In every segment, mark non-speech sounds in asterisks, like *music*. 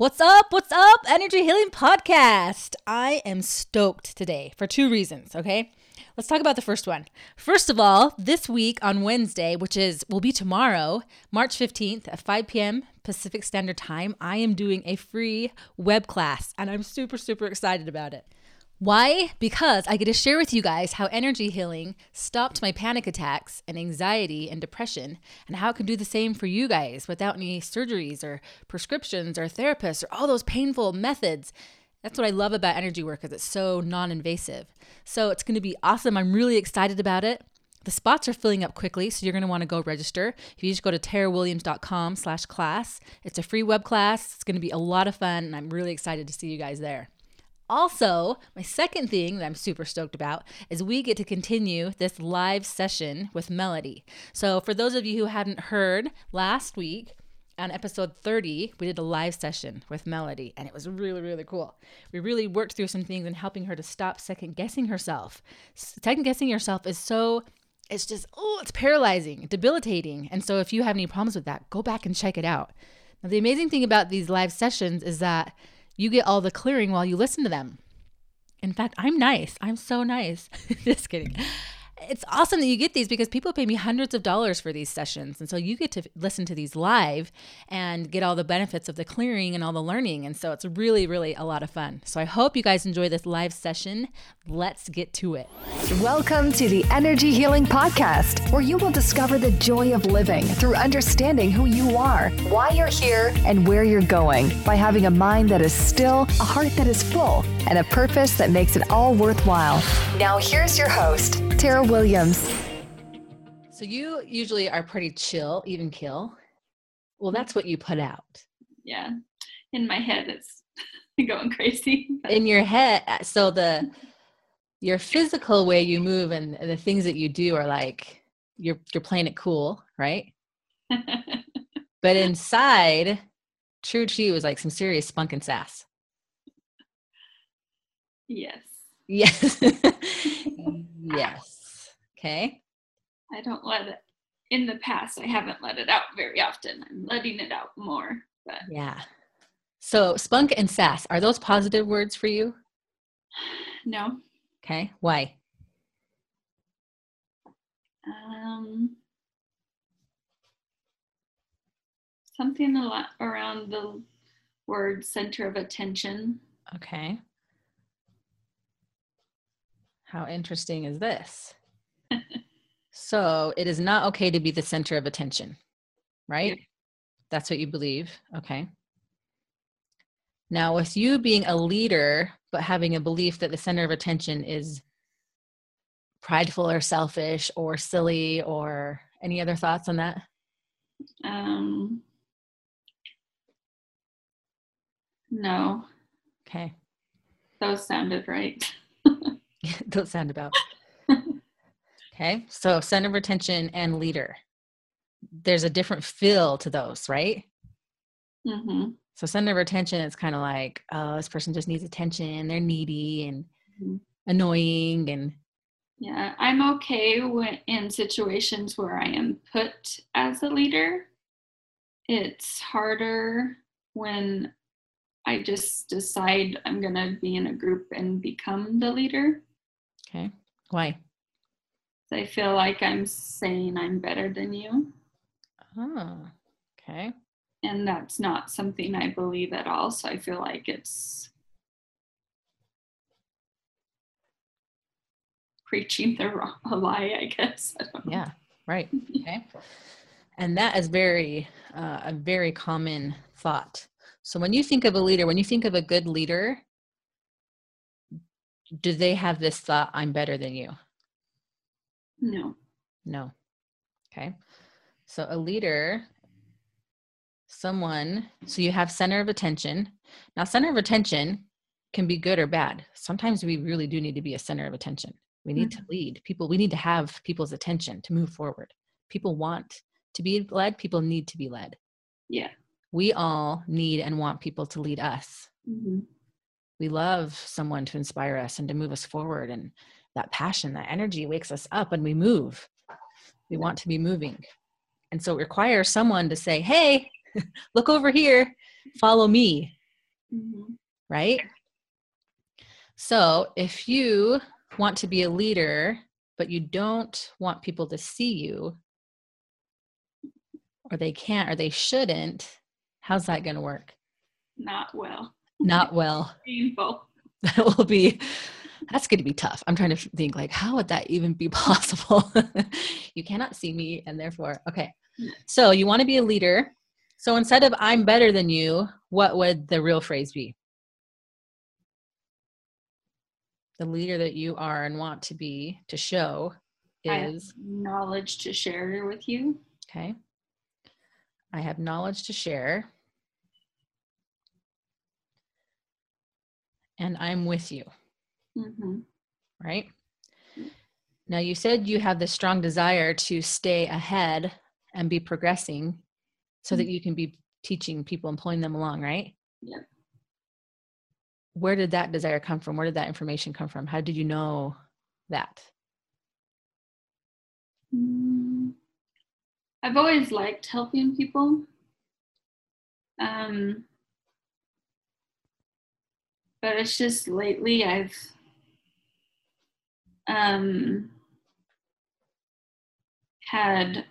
What's up? What's up? Energy Healing Podcast. I am stoked today for two reasons, okay? Let's talk about the first one. First of all, this week on Wednesday, which is will be tomorrow, March 15th at 5 p.m. Pacific Standard Time, I am doing a free web class and I'm super super excited about it. Why? Because I get to share with you guys how energy healing stopped my panic attacks and anxiety and depression, and how it can do the same for you guys without any surgeries or prescriptions or therapists or all those painful methods. That's what I love about energy work because it's so non-invasive. So it's going to be awesome. I'm really excited about it. The spots are filling up quickly, so you're going to want to go register. If you just go to tarawilliams.com slash class, it's a free web class. It's going to be a lot of fun, and I'm really excited to see you guys there. Also, my second thing that I'm super stoked about is we get to continue this live session with Melodee. So, for those of you who hadn't heard, last week on episode 30, we did a live session with Melodee, and it was really, really cool. We really worked through some things and helping her to stop second guessing herself. Second guessing yourself is so it's just oh it's paralyzing debilitating and so if you have any problems with that go back and check it out now the amazing thing about these live sessions is that you get all the clearing while you listen to them. In fact, I'm nice. I'm so nice. *laughs* Just kidding it's awesome that you get these because people pay me hundreds of dollars for these sessions. And so you get to listen to these live and get all the benefits of the clearing and all the learning. And so it's really, really a lot of fun. So I hope you guys enjoy this live session. Let's get to it. Welcome to the Energy Healing Podcast, where you will discover the joy of living through understanding who you are, why you're here, and where you're going by having a mind that is still, a heart that is full, and a purpose that makes it all worthwhile. Now, here's your host, Tara Williams. So you usually are pretty chill, even kill. Well, that's what you put out. Yeah. In my head, it's *laughs* going crazy. *laughs* In your head, uh, so the your physical way you move and the things that you do are like you're you're playing it cool, right? *laughs* but inside, true to you is like some serious spunk and sass. Yes. Yes. yes. Okay. I don't let it in the past I haven't let it out very often. I'm letting it out more. But yeah. So spunk and sass, are those positive words for you? No. Okay. Why? Um something a lot around the word center of attention. Okay. How interesting is this? So it is not okay to be the center of attention, right? Yeah. That's what you believe. Okay. Now, with you being a leader, but having a belief that the center of attention is prideful or selfish or silly, or any other thoughts on that? Um, no. Okay. Those sounded right. *laughs* *laughs* don't sound about. Okay, so center of attention and leader. There's a different feel to those, right? Mm-hmm. So center of attention is kind of like, oh, this person just needs attention. They're needy and mm-hmm. annoying and. Yeah, I'm okay when, in situations where I am put as a leader. It's harder when I just decide I'm going to be in a group and become the leader. Okay. Why? I feel like I'm saying I'm better than you. Oh, okay. And that's not something I believe at all. So I feel like it's preaching the wrong, a lie, I guess. I yeah, right. Okay. and that is very, uh, a very common thought. So when you think of a leader, when you think of a good leader, do they have this thought i'm better than you no. No. Okay. So a leader someone so you have center of attention. Now center of attention can be good or bad. Sometimes we really do need to be a center of attention. We need mm-hmm. to lead people. We need to have people's attention to move forward. People want to be led. People need to be led. Yeah. We all need and want people to lead us. Mm-hmm. We love someone to inspire us and to move us forward and that passion that energy wakes us up and we move we want to be moving and so it requires someone to say hey *laughs* look over here follow me Mhm. right? So if you want to be a leader, but you don't want people to see you, or they can't, or they shouldn't, how's that going to work? Not well. Not well. *laughs* Painful. *laughs* That will be, that's going to be tough. I'm trying to think, like, how would that even be *laughs* possible? you cannot see me, and therefore, okay. Mm. So you want to be a leader. So instead of I'm better than you, what would the real phrase be? The leader that you are and want to be to show I have is knowledge to share with you. okay. I have knowledge to share. And I'm with you, hmm right? Now, you said you have this strong desire to stay ahead and be progressing so that you can be teaching people and pulling them along, right? Yep. Where did that desire come from? Where did that information come from? How did you know that? Mm, I've always liked helping people. Um, but it's just lately I've um, had,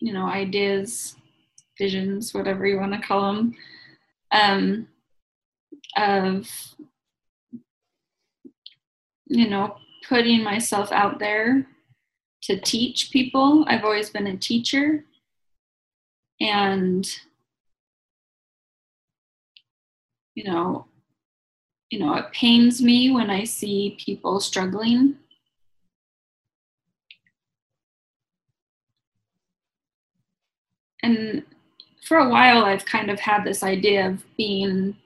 you know, ideas, visions, whatever you want to call them, um, of, you know, putting myself out there to teach people. I've always been a teacher. And you know, you know, it pains me when I see people struggling. And for a while I've kind of had this idea of being,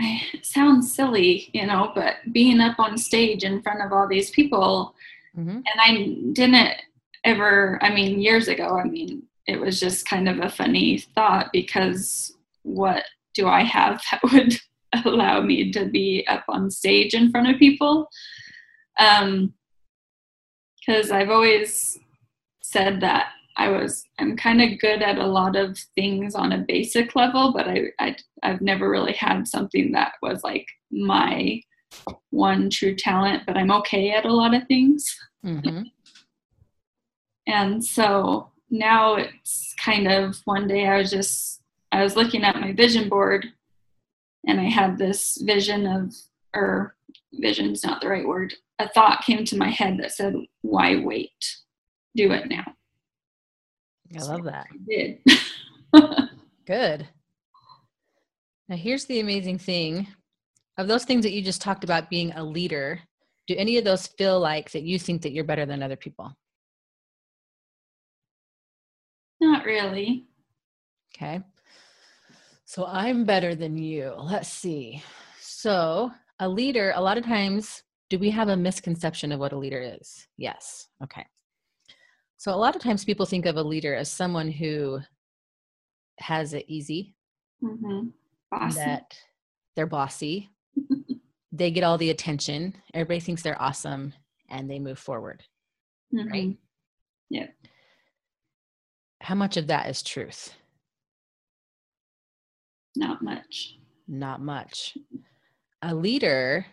I, sound silly, you know, but being up on stage in front of all these people Mm-hmm. and I didn't ever, I mean, years ago, I mean, it was just kind of a funny thought because what do I have *laughs* that would *laughs* allow me to be up on stage in front of people? Um, because I've always said that I was, I'm kind of good at a lot of things on a basic level, but I, I, I've never really had something that was like my one true talent, but I'm okay at a lot of things. Mm-hmm. And so now it's kind of one day I was just I was looking at my vision board and I had this vision of or vision's not the right word. A thought came to my head that said, Why wait? Do it now. I love that. I did. *laughs* Good. Now, here's the amazing thing of those things that you just talked about being a leader, do any of those feel like that you think that you're better than other people? not really. Okay. So I'm better than you. Let's see. So, a leader, a lot of times, do we have a misconception of what a leader is? Yes. Okay. So, a lot of times people think of a leader as someone who has it easy, Mm-hmm. Bossy. that they're bossy, *laughs* they get all the attention, everybody thinks they're awesome, and they move forward. Mhm. right? Yeah. How much of that is truth? Not much. Not much. A leader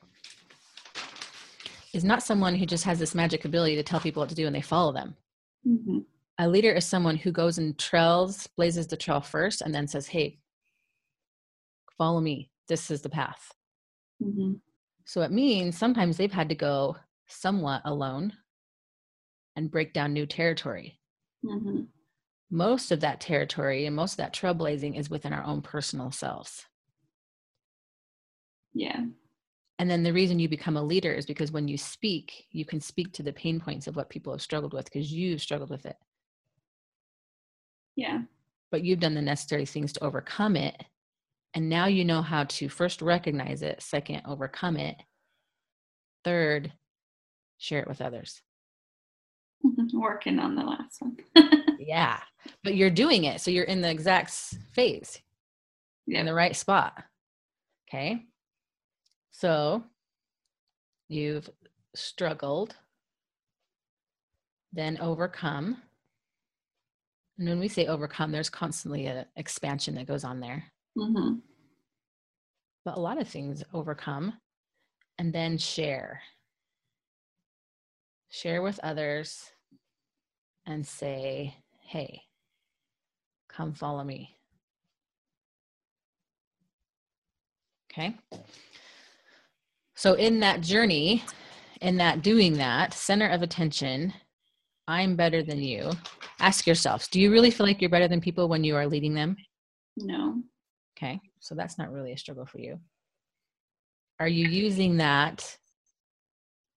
is not someone who just has this magic ability to tell people what to do and they follow them. hmm A leader is someone who goes and trails, blazes the trail first, and then says, Hey, follow me. This is the path. hmm So it means sometimes they've had to go somewhat alone and break down new territory. hmm Most of that territory and most of that trailblazing is within our own personal selves. Yeah. And then the reason you become a leader is because when you speak, you can speak to the pain points of what people have struggled with because you've struggled with it. Yeah. But you've done the necessary things to overcome it. And now you know how to first recognize it, second, overcome it, third, share it with others. *laughs* Working on the last one. *laughs* Yeah. But you're doing it. So you're in the exact phase, yeah. in the right spot. Okay. So you've struggled, then overcome. And when we say overcome, there's constantly an expansion that goes on there. hmm but a lot of things overcome. And then share. Share with others and say, hey, come follow me. Okay. So, in that journey, in that doing that, center of attention, I'm better than you. Ask yourselves, do you really feel like you're better than people when you are leading them? No. Okay. So, that's not really a struggle for you. Are you using that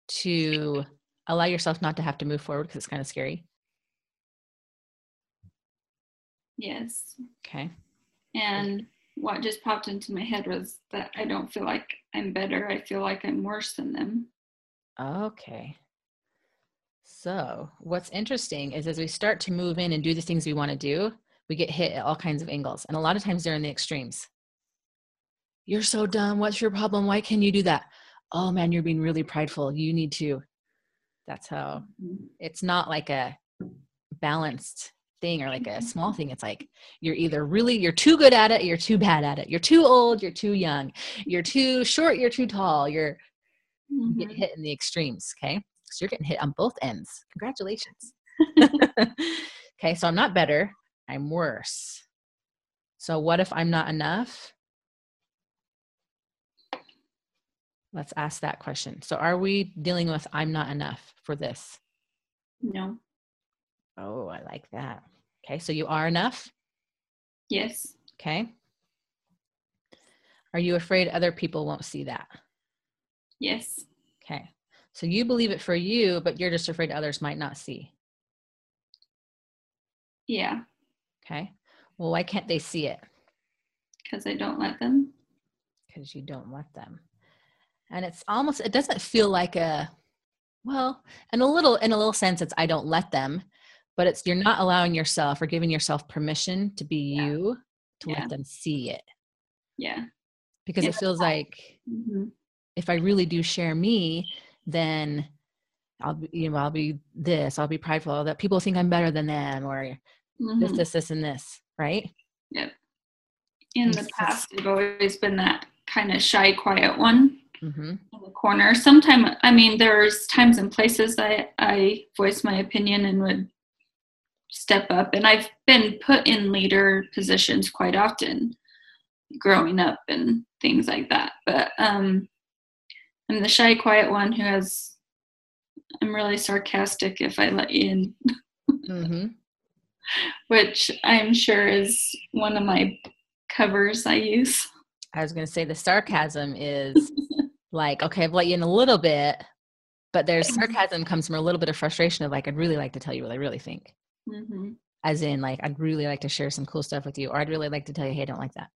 to allow yourself not to have to move forward because it's kind of scary? Yes. Okay. And what just popped into my head was that I don't feel like I'm better. I feel like I'm worse than them. Okay. So, what's interesting is as we start to move in and do the things we want to do, we get hit at all kinds of angles. And a lot of times they're in the extremes. You're so dumb. What's your problem? Why can you do that? Oh man, you're being really prideful. You need to. That's how Mm-hmm. it's not like a balanced thing or like a small thing. It's like you're either really you're too good at it, you're too bad at it. You're too old, you're too young. You're too short, you're too tall. You're you get Mhm. hit in the extremes. Okay. So you're getting hit on both ends. Congratulations. *laughs* okay. So I'm not better, I'm worse. So what if I'm not enough? Let's ask that question. So are we dealing with I'm not enough for this? No. Oh, I like that. Okay. So you are enough. Yes. Okay. Are you afraid other people won't see that? Yes. Okay. So you believe it for you, but you're just afraid others might not see. Yeah. Okay. Well, why can't they see it? Because I don't let them. Because you don't let them. And it's almost it doesn't feel like a well, in a little in a little sense it's I don't let them, but it's you're not allowing yourself or giving yourself permission to be Yeah. you to Yeah. let them see it. Yeah. Because Yeah. it feels like hmm if I really do share me, then I'll be, you know, I'll be this, I'll be prideful that people think I'm better than them or this, hmm this, this, and this, right? Yep. In the past, I've always been that kind of shy, quiet one Mm-hmm. in the corner. Sometimes, I mean, there's times and places that I voice my opinion and would step up. And I've been put in leader positions quite often growing up and things like that. But um, I'm the shy, quiet one who has, I'm really sarcastic if I let you in, Mm-hmm. *laughs* which I'm sure is one of my covers I use. I was going to say the sarcasm is *laughs* like, okay, I've let you in a little bit, but there's sarcasm comes from a little bit of frustration of like, I'd really like to tell you what I really think. Hmm As in, like, I'd really like to share some cool stuff with you, or I'd really like to tell you, hey, I don't like that.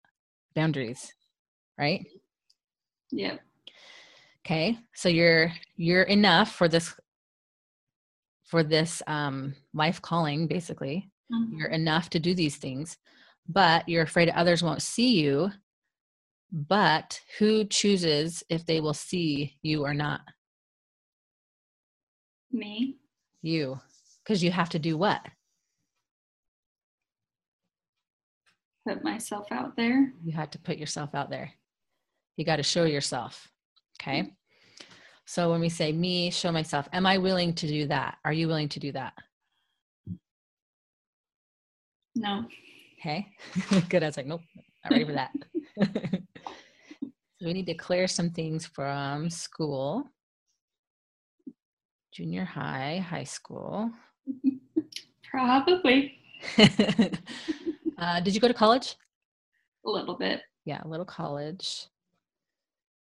Boundaries, right? Yep. Okay, so you're you're enough for this for this um, life calling, basically. Mhm. You're enough to do these things, but you're afraid others won't see you. But who chooses if they will see you or not? Me. You, because you have to do what? Put myself out there. You had to put yourself out there. You got to show yourself. Okay. Mm-hmm. So when we say me, show myself, am I willing to do that? Are you willing to do that? No. Okay. *laughs* Good. I was like, nope, not ready for that. *laughs* *laughs* so we need to clear some things from school, junior high, high school. *laughs* Probably *laughs* uh, did you go to college? a little bit. Yeah, a little college.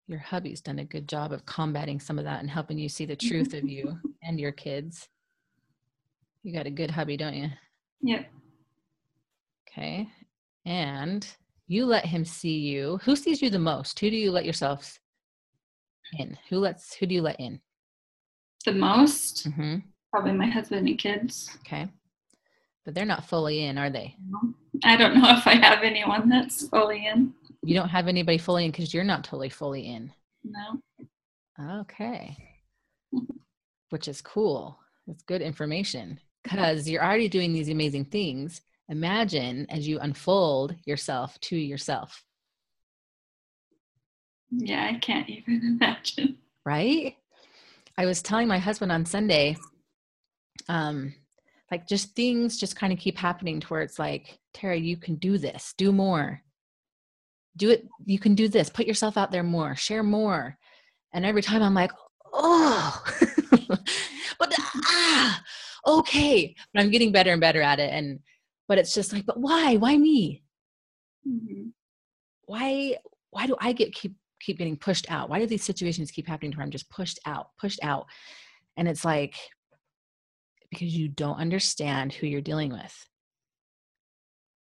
Your hubby's done a good job of combating some of that and helping you see the truth of you *laughs* and your kids. You got a good hubby, don't you? Yep. Okay. And you let him see you. Who sees you the most? Who do you let yourself in? Who lets who do you let in? The most, hmm probably my husband and kids. Okay. But they're not fully in, are they? I don't know *laughs* if I have anyone that's fully in. You don't have anybody fully in because you're not totally fully in. No. Okay. Which is cool. It's good information because you're already doing these amazing things. Imagine as you unfold yourself to yourself. Yeah, I can't even *laughs* imagine. Right? I was telling my husband on Sunday, um, like just things just kind of keep happening to where it's like, Tara, you can do this, do more. Do it, you can do this, put yourself out there more, share more. And every time I'm like, oh, *laughs* but ah, okay. But I'm getting better and better at it. And but it's just like, but why? Why me? Mm-hmm. Why why do I get keep keep getting pushed out? Why do these situations keep happening to where I'm just pushed out, pushed out? And it's like because you don't understand who you're dealing with.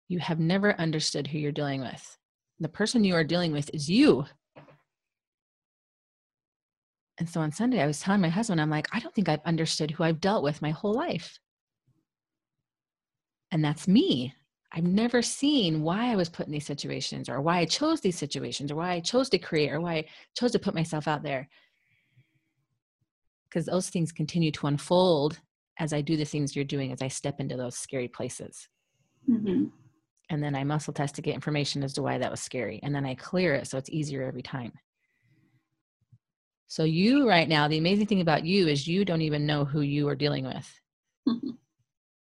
You have never understood who you're dealing with. The person you are dealing with is you. And so on Sunday, I was telling my husband, I'm like, I don't think I've understood who I've dealt with my whole life. And that's me. I've never seen why I was put in these situations or why I chose these situations or why I chose to create or why I chose to put myself out there. Because those things continue to unfold as I do the things you're doing, as I step into those scary places. Mm-hmm. And then I muscle test to get information as to why that was scary. And then I clear it so it's easier every time. So, you right now, the amazing thing about you is you don't even know who you are dealing with Mm-hmm.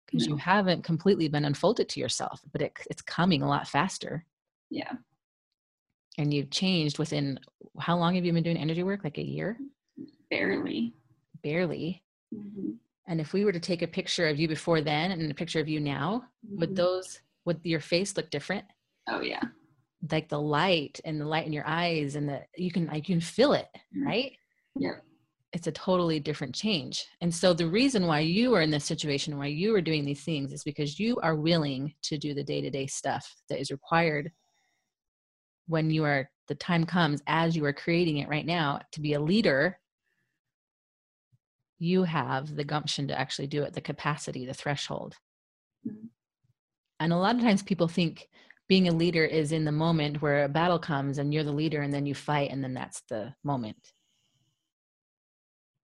because you haven't completely been unfolded to yourself, but it, it's coming a lot faster. Yeah. And you've changed within how long have you been doing energy work? Like a year? Barely. Barely. Mm-hmm. And if we were to take a picture of you before then and a picture of you now, would Mhm. those, would your face look different? Oh yeah. Like the light and the light in your eyes and the, you can, like, you can feel it, Mhm. right? yeah it's a totally different change. And so the reason why you are in this situation, why you are doing these things is because you are willing to do the day-to-day stuff that is required when you are the time comes as you are creating it right now to be a leader you have the gumption to actually do it the capacity the threshold. Mhm. and a lot of times people think being a leader is in the moment where a battle comes and you're the leader and then you fight and then that's the moment.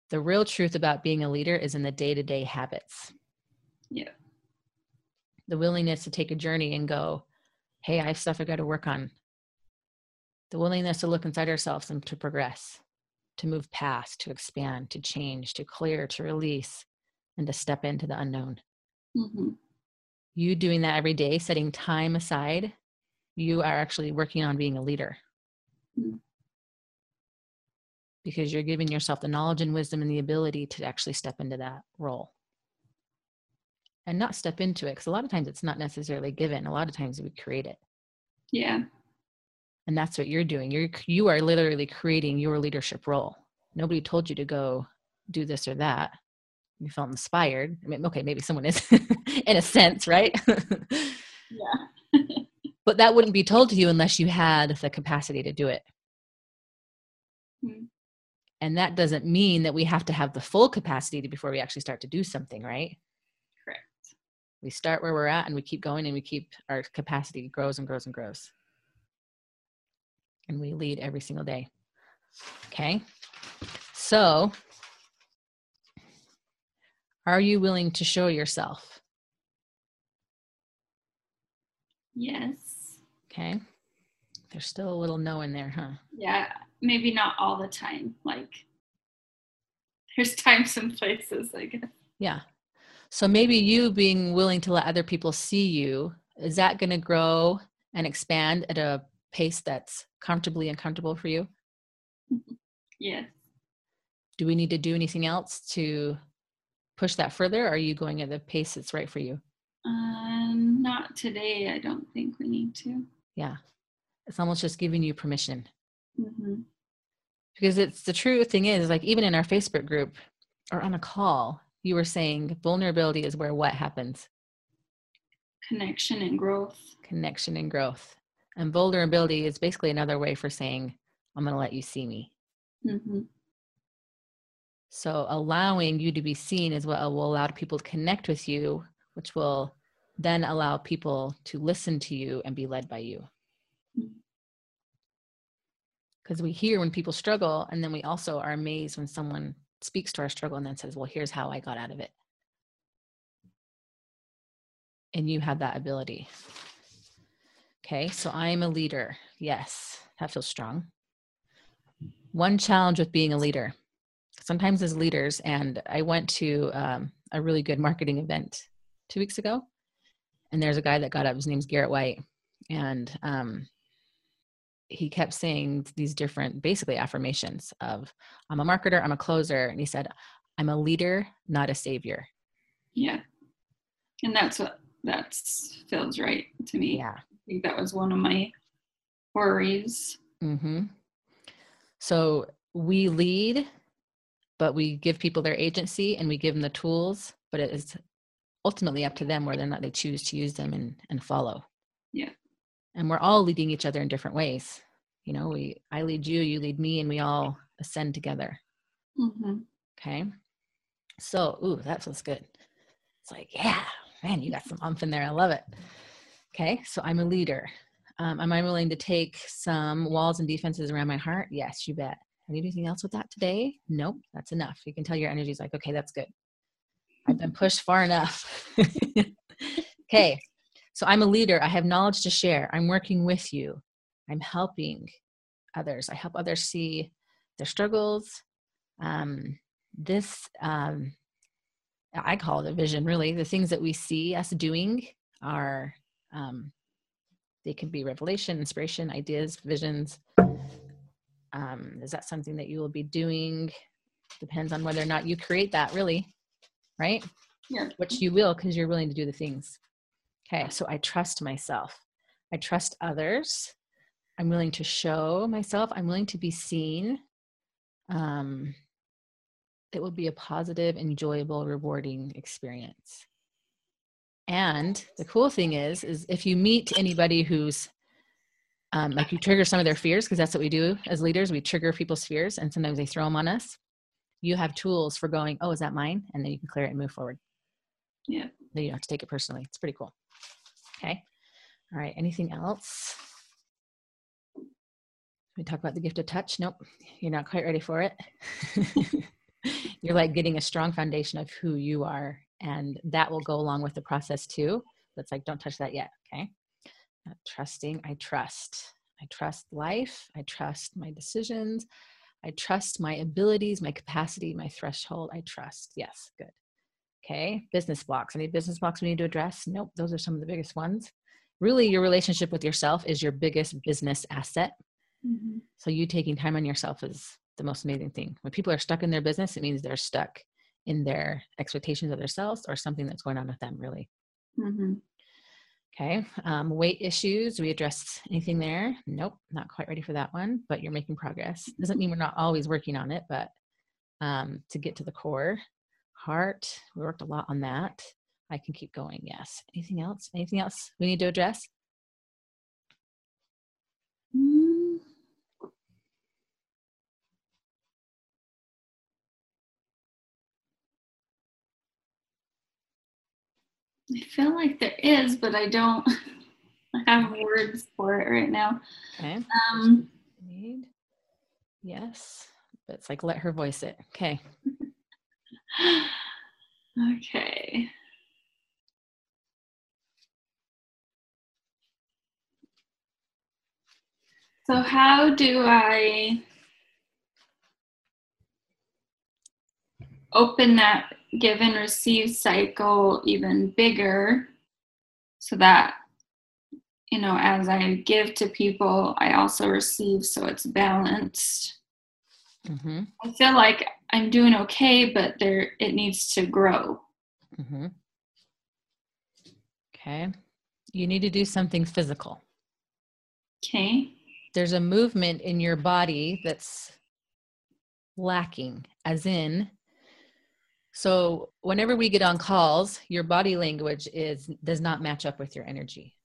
The real truth about being a leader is in the day-to-day habits. Yeah. the willingness to take a journey and go hey i have stuff i got to work on. The willingness to look inside ourselves and to progress to move past to expand to change to clear to release and to step into the unknown Mm-hmm. you doing that every day setting time aside you are actually working on being a leader Mm. because you're giving yourself the knowledge and wisdom and the ability to actually step into that role and not step into it because a lot of times it's not necessarily given a lot of times we create it Yeah. And that's what you're doing. You're you are literally creating your leadership role. Nobody told you to go do this or that. You felt inspired. I mean okay maybe someone is *laughs* in a sense right? Yeah. *laughs* *laughs* but that wouldn't be told to you unless you had the capacity to do it. Hmm. and that doesn't mean that we have to have the full capacity to, before we actually start to do something right? Correct. we start where we're at and we keep going and we keep our capacity grows and grows and grows and we lead every single day okay so are you willing to show yourself Yes. okay there's still a little no in there huh Yeah. Maybe not all the time. Like there's times and places, I guess. yeah so maybe you being willing to let other people see you is that going to grow and expand at a pace that's comfortably and comfortable for you Yes. do we need to do anything else to push that further are you going at the pace that's right for you Um, not today. I don't think we need to. yeah it's almost just giving you permission Mm-hmm. because it's the true thing is like even in our facebook group or on a call you were saying vulnerability is where what happens Connection and growth. connection and growth and vulnerability is basically another way for saying i'm going to let you see me. Mm-hmm. so allowing you to be seen is what will allow people to connect with you which will then allow people to listen to you and be led by you. Because we hear when people struggle and then we also are amazed when someone speaks to our struggle and then says well here's how i got out of it. And you have that ability okay so i am a leader yes that feels strong one challenge with being a leader. Sometimes as leaders, and I went to um, a really good marketing event two weeks ago, and there's a guy that got up. His name's Garrett White, and um, he kept saying these different, basically affirmations of, "I'm a marketer, I'm a closer," and he said, "I'm a leader, not a savior." Yeah, and that's what that feels right to me. Yeah, think that was one of my worries. Mm-hmm. So we lead, but we give people their agency and we give them the tools, but it is ultimately up to them whether or not they choose to use them and, and follow. Yeah. And we're all leading each other in different ways. You know, we I lead you, you lead me, and we all ascend together. Mm-hmm. Okay. So, ooh, that feels good. It's like, yeah, man, you got some umph in there. I love it. Okay. So I'm a leader. Um, am I willing to take some walls and defenses around my heart? Yes, you bet. I need anything else with that today? Nope, that's enough. You can tell your energy's like, okay, that's good. I've been pushed far enough. *laughs* okay, so I'm a leader. I have knowledge to share. I'm working with you. I'm helping others. I help others see their struggles. Um, this, um, I call it a vision, really. The things that we see us doing are um, they can be revelation, inspiration, ideas, visions. Um, is that something that you will be doing? Depends on whether or not you create that, really, right? Yeah. Which you will because you're willing to do the things. Okay, so I trust myself. I trust others. I'm willing to show myself. I'm willing to be seen. Um, it will be a positive, enjoyable, rewarding experience. And the cool thing is, is if you meet anybody who's um, like you trigger some of their fears, because that's what we do as leaders, we trigger people's fears, and sometimes they throw them on us. You have tools for going, oh, is that mine? And then you can clear it and move forward. Yeah. Then you don't have to take it personally. It's pretty cool. Okay. All right. Anything else? We talk about the gift of touch. Nope, you're not quite ready for it. *laughs* you're like getting a strong foundation of who you are and that will go along with the process too. That's like don't touch that yet. Okay? Uh, trusting i trust. I trust life. I trust my decisions. I trust my abilities my capacity my threshold. I trust. Yes good. Okay? Business blocks. Any business blocks we need to address? Nope those are some of the biggest ones. Really your relationship with yourself is your biggest business asset. Mm-hmm. so you taking time on yourself is the most amazing thing. When people are stuck in their business it means they're stuck in their expectations of themselves or something that's going on with them really. Mm-hmm. okay um, weight issues we addressed anything there? Nope not quite ready for that one but you're making progress. Doesn't mean we're not always working on it but um, to get to the core heart we worked a lot on that. I can keep going yes. Anything else? Anything else we need to address I feel like there is, but I don't *laughs* have words for it right now. okay Um, need yes but it's like let her voice it okay *laughs* okay. So, how do I open that give and receive cycle even bigger so that, you know, as I give to people, I also receive so it's balanced? mm-hmm. I feel like I'm doing okay, but there it needs to grow. Mm-hmm. Okay. You need to do something physical. Okay. There's a movement in your body that's lacking, as in, so whenever we get on calls, your body language is does not match up with your energy.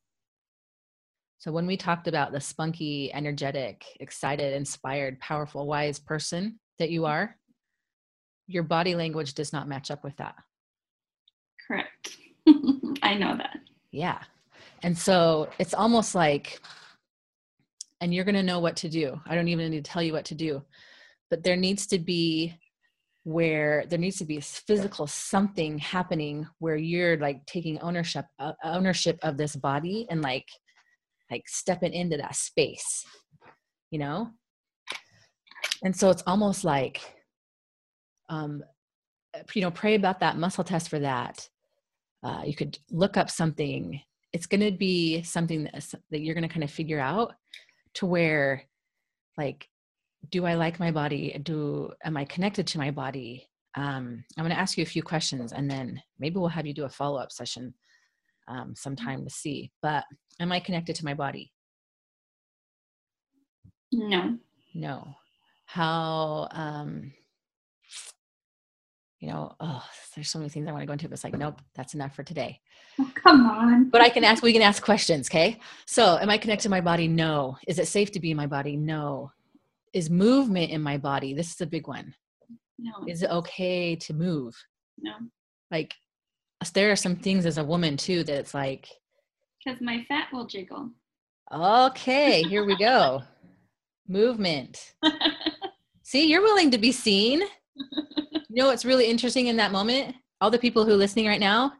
So when we talked about the spunky, energetic, excited, inspired, powerful, wise person that you are, your body language does not match up with that. Correct. *laughs* I know that. Yeah. And so it's almost like, and you're going to know what to do. I don't even need to tell you what to do, but there needs to be where there needs to be a physical something happening where you're like taking ownership uh, ownership of this body and like like stepping into that space you know And so it's almost like, um, you know, pray about that muscle test for that. Uh, you could look up something. It's going to be something that, that you're going to kind of figure out to where, like, do I like my body? Do am I connected to my body? Um, I'm going to ask you a few questions, and then maybe we'll have you do a follow up session um, sometime to see. But am I connected to my body? No. No. How, um, you know, oh, there's so many things I want to go into, but it's like, nope, that's enough for today. Oh, come on. But I can ask, we can ask questions, okay? So, am I connected to my body? No. Is it safe to be in my body? No. Is movement in my body? This is a big one. No. Is it okay to move? No. Like, there are some things as a woman too that it's like, Because my fat will jiggle. okay, here we go. Movement. *laughs* See, you're willing to be seen. You know what's really interesting in that moment? All the people who are listening right now,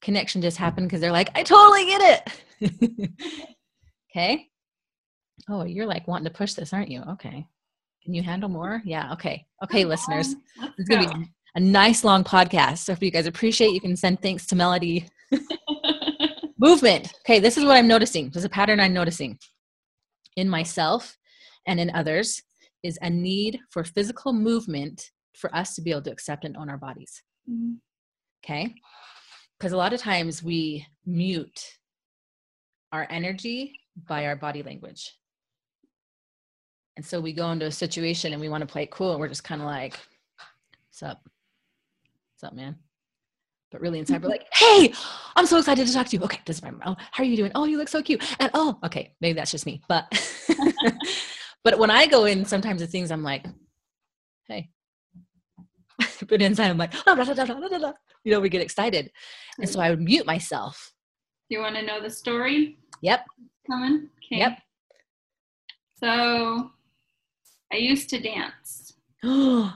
connection just happened because they're like, I totally get it. *laughs* okay. Oh, you're like wanting to push this, aren't you? Okay. Can you handle more? Yeah. Okay. Okay, listeners. Let's It's going to be a nice long podcast. So if you guys appreciate, you can send thanks to Melodee. *laughs* Movement. Okay, this is what I'm noticing. There's a pattern I'm noticing in myself and in others is a need for physical movement for us to be able to accept and own our bodies. Mhm. Okay? Because a lot of times we mute our energy by our body language. And so we go into a situation and we want to play it cool and we're just kind of like, what's up? What's up, man? But really inside we're like, *laughs* hey, I'm so excited to talk to you. Okay, this is my oh, how are you doing? Oh, you look so cute. And oh, okay, maybe that's just me. But *laughs* but when I go in sometimes the things I'm like, hey. *laughs* but inside I'm like, "Ah, da, da, da, da, da, da." you know, we get excited. And so I would mute myself. you want to know the story Yep. coming? Okay. Yep. So I used to dance. *gasps*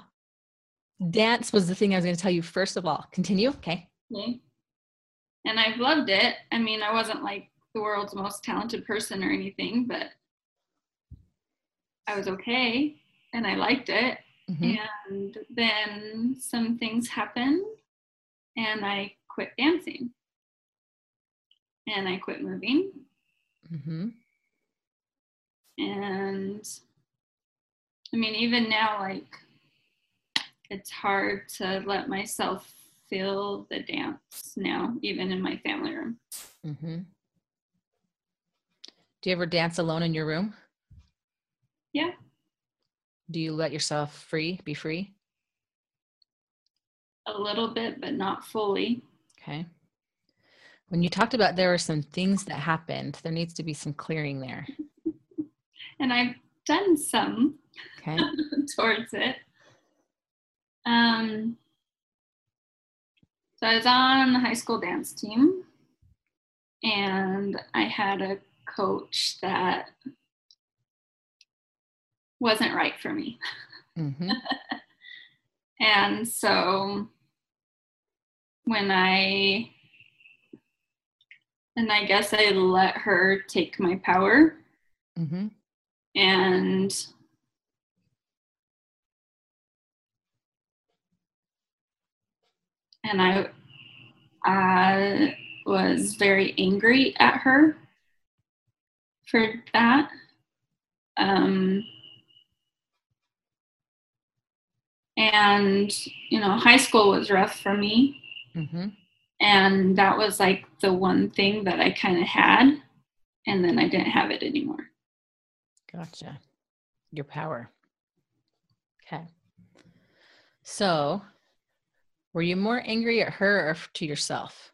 Dance was the thing I was going to tell you first of all. Continue. Okay. Okay. And I've loved it. I mean, I wasn't like the world's most talented person or anything, but I was okay and I liked it. Mhm. And then some things happened and I quit dancing. And I quit moving. Mhm. And I mean, even now, like, it's hard to let myself feel the dance now, even in my family room. Mhm. Do you ever dance alone in your room? Yeah. Do you let yourself free, be free? A little bit, but not fully. Okay. When you talked about there were some things that happened, there needs to be some clearing there. *laughs* And I've done some Okay. *laughs* towards it. Um, so I was on the high school dance team, and I had a coach that wasn't right for me. hmm *laughs* And so when I, and I guess I let her take my power hmm and and I I was very angry at her for that. Um, and you know, high school was rough for me, hmm and that was like the one thing that I kind of had, and then I didn't have it anymore. Gotcha. Your power. Okay. So, were you more angry at her or to yourself?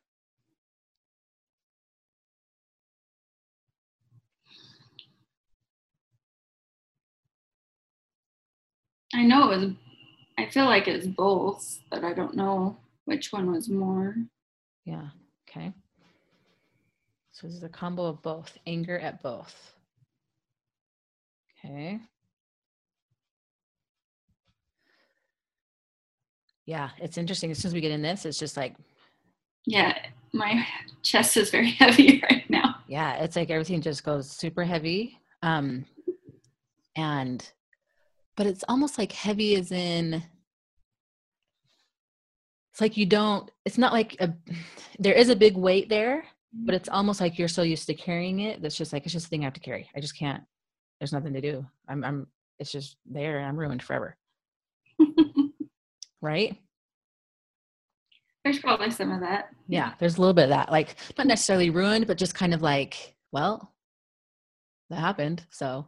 I know it was. I feel like it was both, but I don't know which one was more. Yeah. Okay. So this is a combo of both anger at both. Okay. Yeah, it's interesting. As soon as we get in this, it's just like, Yeah, my chest is very *laughs* heavy right now. yeah, it's like everything just goes super heavy. Um, and but it's almost like heavy as in it's like you don't it's not like a *sighs* there is a big weight there but it's almost like you're so used to carrying it that's just like it's just a thing i have to carry i just can't there's nothing to do i'm i'm it's just there and i'm ruined forever *laughs* right? There's probably some of that. yeah there's a little bit of that like not necessarily ruined but just kind of like well that happened so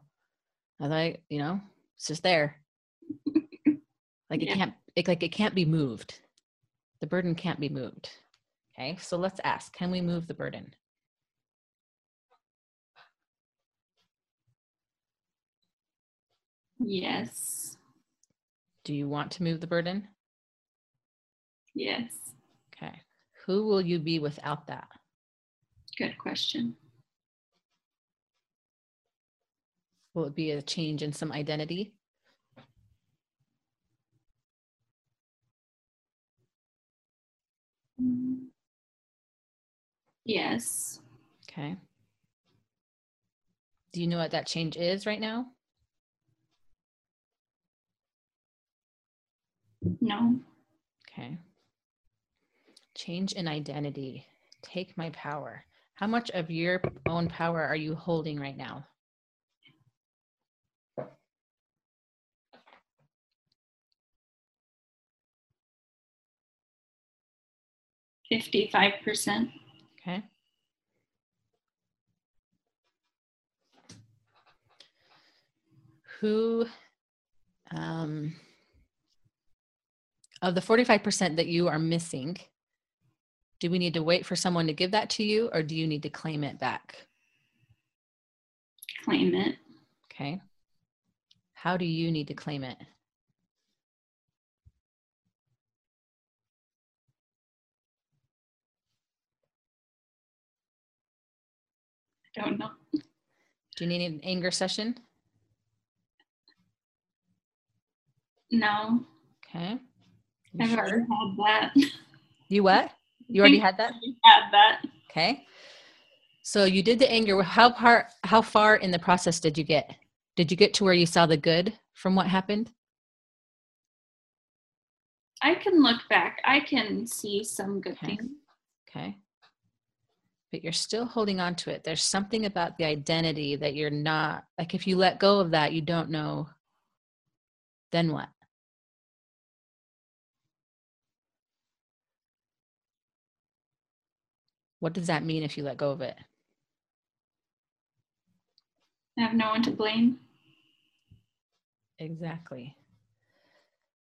i like you know it's just there. *laughs* Like it can't it, like it can't be moved. The burden can't be moved. Okay so let's ask can we move the burden? Yes. do you want to move the burden Yes. okay who will you be without that Good question. will it be a change in some identity. Yes. okay do you know what that change is right now No. Okay. Change in identity. Take my power. How much of your own power are you holding right now? Fifty-five percent. Okay. Who, um, of the 45% that you are missing, do we need to wait for someone to give that to you or do you need to claim it back? Claim it. Okay. How do you need to claim it? I don't know. Do you need an anger session? No. Okay. You I've sure? already had that. You what? You already had that? had that. Okay. So you did the anger. How far how far in the process did you get? Did you get to where you saw the good from what happened? I can look back. I can see some good Okay. things. Okay. But you're still holding on to it. There's something about the identity that you're not like if you let go of that, you don't know then what? What does that mean if you let go of it? I have no one to blame. Exactly.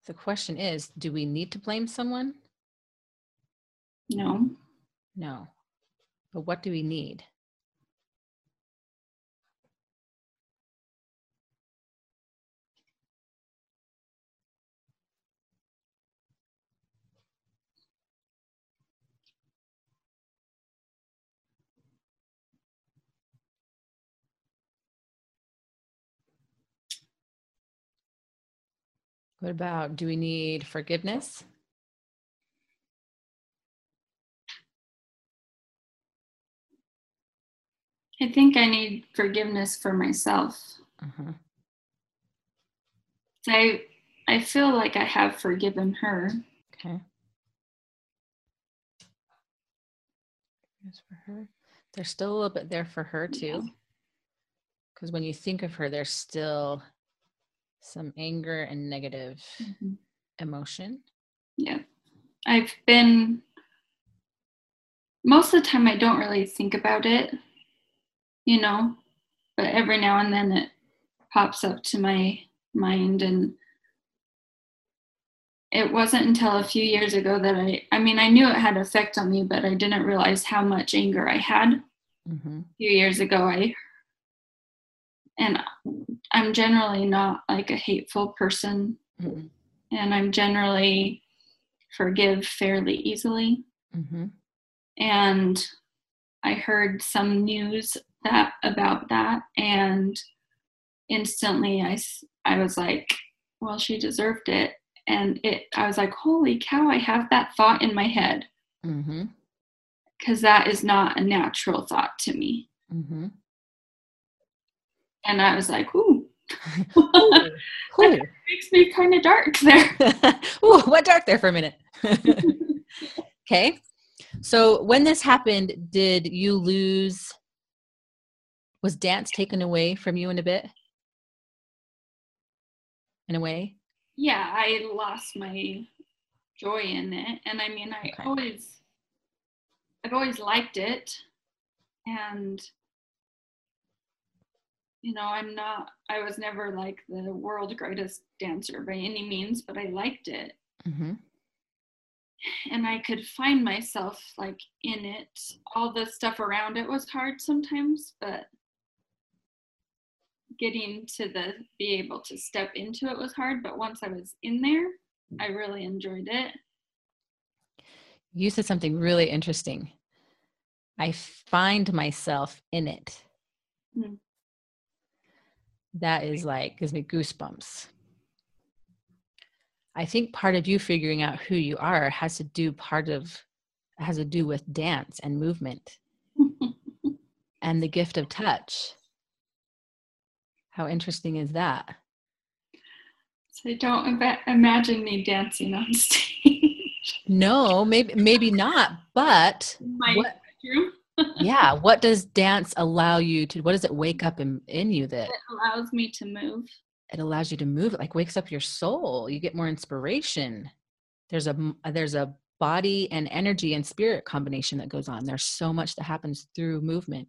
The question is do we need to blame someone? No. No. But what do we need? What about do we need forgiveness? I think I need forgiveness for myself. Uh-huh. I I feel like I have forgiven her. Okay. Yes, for her. There's still a little bit there for her too. Because when you think of her, there's still some anger and negative Mhm. emotion. Yeah. I've been most of the time I don't really think about it, you know, but every now and then it pops up to my mind and it wasn't until a few years ago that I I mean I knew it had effect on me, but I didn't realize how much anger I had. Mm-hmm. A few years ago I and I'm generally not like a hateful person Mm-hmm. and I'm generally forgive fairly easily. Mm-hmm. And I heard some news that about that, and instantly I I was like, well, she deserved it, and it I was like, holy cow, I have that thought in my head Mm-hmm. because that is not a natural thought to me, Mm-hmm. And I was like, ooh, *laughs* Ooh. Ooh. *laughs* makes me kind of dark there. *laughs* Ooh, went dark there for a minute. okay. So when this happened, did you lose? Was dance taken away from you in a bit? In a way? yeah, I lost my joy in it. And I mean, I Okay. always, I've always liked it. And, you know, I'm not, I was never like the world greatest dancer by any means, but I liked it. Mm-hmm. And I could find myself like in it. All the stuff around it was hard sometimes, but getting to the be able to step into it was hard but once i was in there i really enjoyed it You said something really interesting. I find myself in it. Mm. That is like gives me goosebumps. I think part of you figuring out who you are has to do part of has to do with dance and movement *laughs* and the gift of touch. How interesting is that? so don't ima- imagine me dancing on *laughs* stage No, maybe maybe not, but my What- bedroom yeah, what does dance allow you to what does it wake up in, in you that it allows me to move. It allows you to move it like wakes up your soul you get more inspiration. There's a there's a body and energy and spirit combination that goes on there's so much that happens through movement.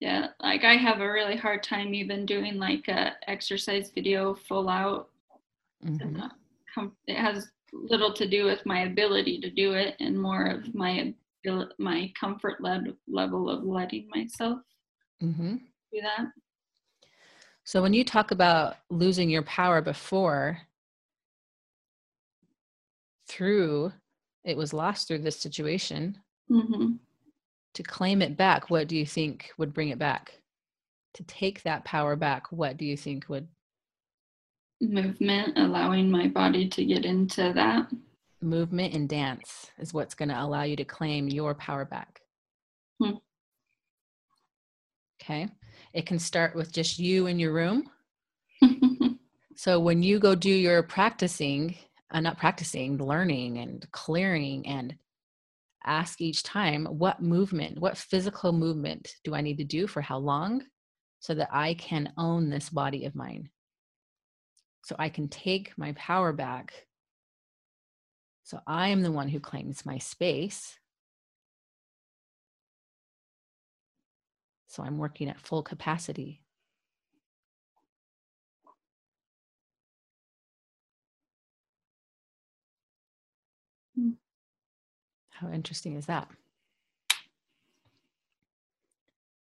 Yeah like i have a really hard time even doing like a exercise video full out. Mhm. Com- it has little to do with my ability to do it and more of my abil- my comfort led level of letting myself Mhm. do that. So when you talk about losing your power before through it was lost through this situation. Hmm to claim it back what do you think would bring it back? To take that power back what do you think would movement allowing my body to get into that movement and dance is what's going to allow you to claim your power back. Hmm. Okay. It can start with just you in your room. *laughs* So when you go do your practicing, uh, not practicing, learning and clearing and ask each time what movement, what physical movement do I need to do for how long so that I can own this body of mine? So I can take my power back. So I am the one who claims my space. So I'm working at full capacity. Hmm. How interesting is that?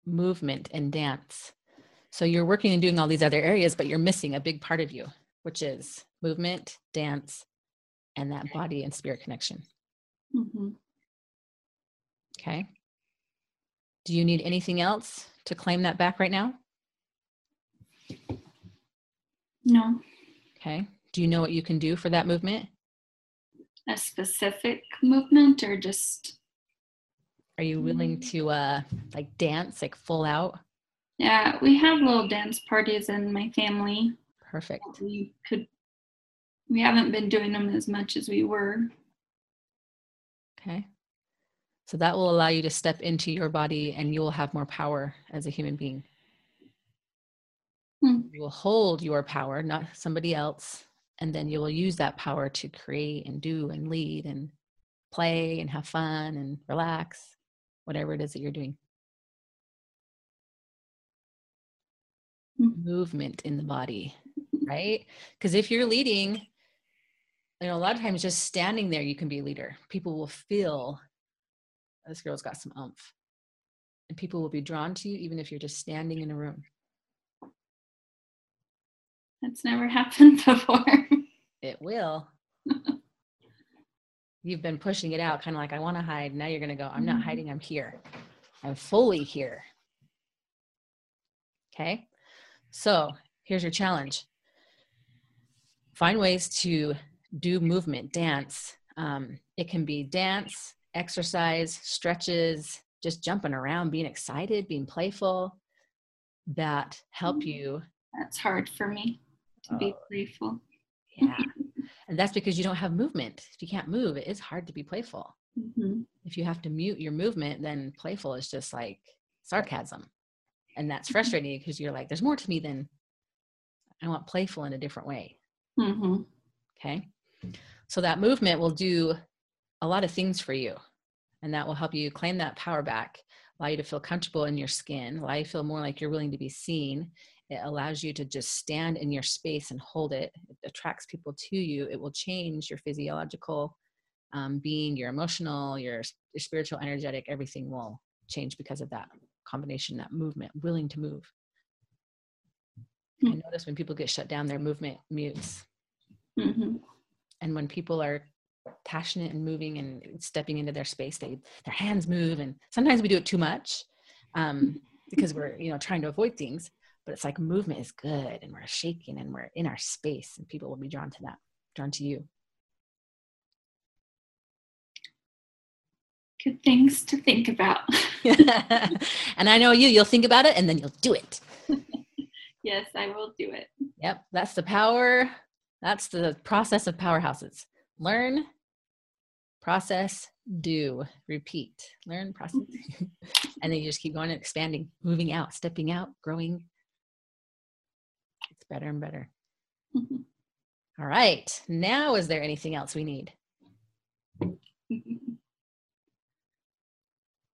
Movement and dance. So you're working and doing all these other areas, but you're missing a big part of you, which is movement, dance, and that body and spirit connection. hmm Okay. Do you need anything else to claim that back right now? no Okay. Do you know what you can do for that movement? a specific movement or just Are you willing Mm. to uh like dance like full out? yeah we have little dance parties in my family Perfect. we could we haven't been doing them as much as we were Okay. So that will allow you to step into your body and you will have more power as a human being. Hmm. You will hold your power, not somebody else. And then you will use that power to create and do and lead and play and have fun and relax, whatever it is that you're doing. Hmm. Movement in the body, *laughs* right? Because if you're leading, you know, a lot of times just standing there, you can be a leader. People will feel this girl's got some umph. And people will be drawn to you even if you're just standing in a room. that's never *laughs* happened before It will. *laughs* You've been pushing it out, kind of like, I want to hide. Now you're going to go, I'm not Mhm. hiding, I'm here. I'm fully here. Okay. So here's your challenge find ways to do movement, dance. Um, it can be dance, exercise, stretches, just jumping around, being excited, being playful. that help Mm. you. That's hard for me to be Oh. playful. Yeah. and that's because you don't have movement. If you can't move, it is hard to be playful. hmm If you have to mute your movement, then playful is just like sarcasm. And that's frustrating because you're like, there's more to me than I want playful in a different way. hmm Okay. So that movement will do a lot of things for you. And that will help you claim that power back, allow you to feel comfortable in your skin, allow you to feel more like you're willing to be seen. It allows you to just stand in your space and hold it. It attracts people to you. It will change your physiological um, being, your emotional, your, your spiritual, energetic, everything will change because of that combination, that movement, willing to move. I Hmm. notice when people get shut down, their movement mutes hmm and when people are passionate and moving and stepping into their space they their hands move and sometimes we do it too much um, because we're you know trying to avoid things but it's like movement is good and we're shaking and we're in our space and people will be drawn to that drawn to you Good things to think about. *laughs* and i know you you'll think about it and then you'll do it *laughs* yes, I will do it. yep that's the power that's the process of powerhouses. Learn process do repeat. Learn process *laughs* and then you just keep going and expanding moving out stepping out growing. It's better and better. Mhm. all right. Now is there anything else we need? *laughs*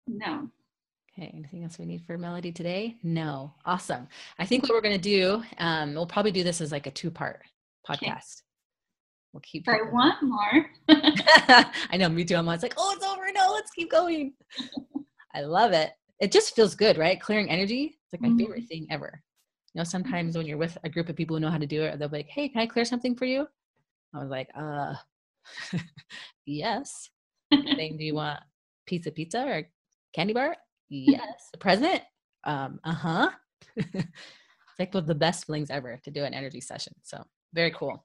No. okay. Anything else we need for Melodee today? No. Awesome. I think what we're going to do um, we'll probably do this as like a two part Okay. podcast we'll keep I want more. *laughs* *laughs* I know, me too. I'm always like, oh, it's over. No, let's keep going. I love it. It just feels good, right? Clearing energy. It's like my Mhm. favorite thing ever. You know, sometimes when you're with a group of people who know how to do it, they'll be like, hey, can I clear something for you? I was like, uh, *laughs* yes. Saying, do you want pizza, pizza or candy bar? Yes. A present? Um, uh huh. it's like one of the best feelings ever to do an energy session. So very cool.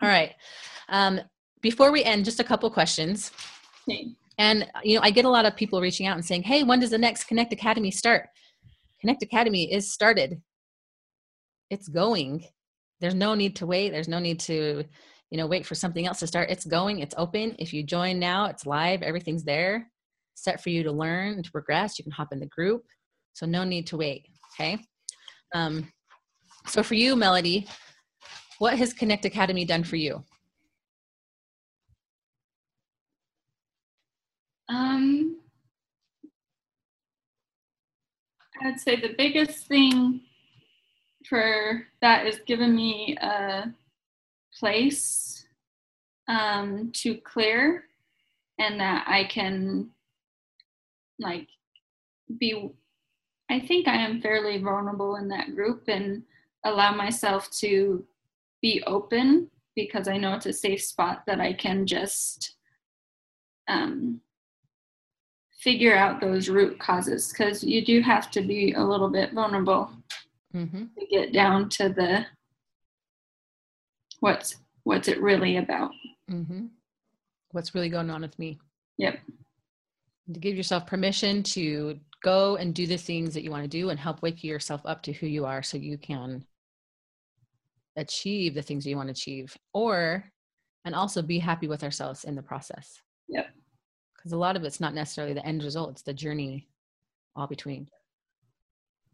All right. Um, before we end, just a couple questions. Okay. And you know, I get a lot of people reaching out and saying, "Hey, when does the next Connect Academy start?" Connect Academy is started. It's going. There's no need to wait. There's no need to, you know, wait for something else to start. It's going. It's open. If you join now, it's live. Everything's there, set for you to learn and to progress. You can hop in the group. So no need to wait. Okay. Um, so for you, Melodee, what has Connect Academy done for you? Um, I'd say the biggest thing for that is given me a place um, to clear and that I can like be I think I am fairly vulnerable in that group and allow myself to be open because I know it's a safe spot that I can just um, figure out those root causes because you do have to be a little bit vulnerable Mm-hmm. to get down to the what's what's it really about Mm-hmm. What's really going on with me? yep To give yourself permission to go and do the things that you want to do and help wake yourself up to who you are so you can achieve the things you want to achieve or and also be happy with ourselves in the process. yeah Because a lot of it's not necessarily the end result, it's the journey all between.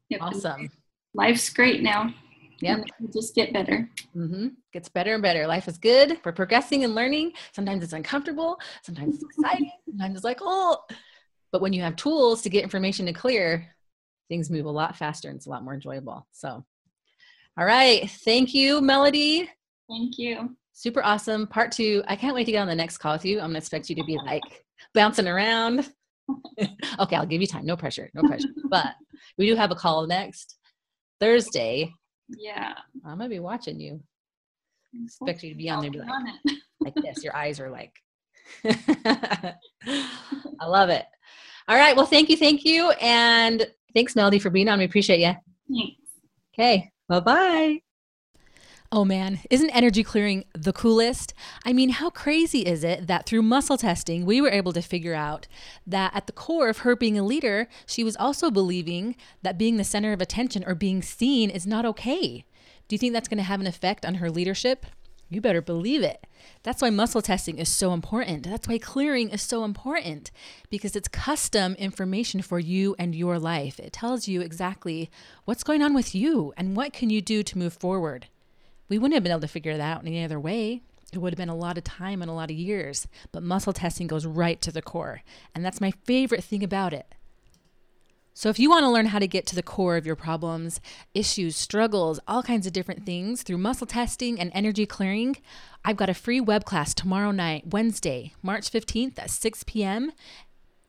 yep Awesome. life's great now yeah just get better mm-hmm. Gets better and better. Life is good. We're progressing and learning. Sometimes it's uncomfortable. Sometimes it's exciting. *laughs* Sometimes it's like, oh. But when you have tools to get information to clear, things move a lot faster and it's a lot more enjoyable. So, all right. Thank you, Melodee. thank you Super awesome. Part two. I can't wait to get on the next call with you. I'm going to expect you to be like bouncing around. *laughs* okay, I'll give you time. No pressure. No pressure. *laughs* but we do have a call next Thursday. yeah I'm going to be watching you. Expect you to be on there be like, on like this. Your eyes are like, *laughs* I love it. All right. Well, thank you. Thank you. And thanks, Melodee, for being on. We appreciate you. Thanks. Okay. Bye bye. Oh man, isn't energy clearing the coolest? I mean, how crazy is it that through muscle testing, we were able to figure out that at the core of her being a leader, she was also believing that being the center of attention or being seen is not okay. Do you think that's going to have an effect on her leadership? You better believe it. That's why muscle testing is so important. That's why clearing is so important because it's custom information for you and your life. It tells you exactly what's going on with you and what can you do to move forward. We wouldn't have been able to figure that out in any other way. It would have been a lot of time and a lot of years, but muscle testing goes right to the core. And that's my favorite thing about it. So, if you want to learn how to get to the core of your problems, issues, struggles, all kinds of different things through muscle testing and energy clearing, I've got a free web class tomorrow night, Wednesday, March 15th at 6 p.m.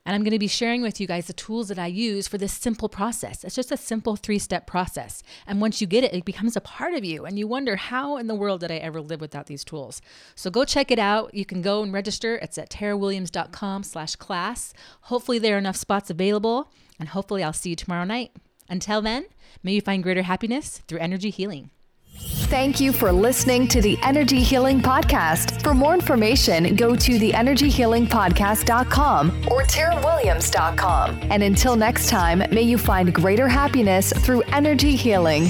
And I'm going to be sharing with you guys the tools that I use for this simple process. It's just a simple three step process. And once you get it, it becomes a part of you. And you wonder, how in the world did I ever live without these tools? So go check it out. You can go and register. It's at tarawilliams.com slash class. Hopefully there are enough spots available. And hopefully I'll see you tomorrow night. Until then, may you find greater happiness through energy healing. Thank you for listening to the Energy Healing Podcast. For more information, go to theenergyhealingpodcast.com or tarawilliams.com. And until next time, may you find greater happiness through energy healing.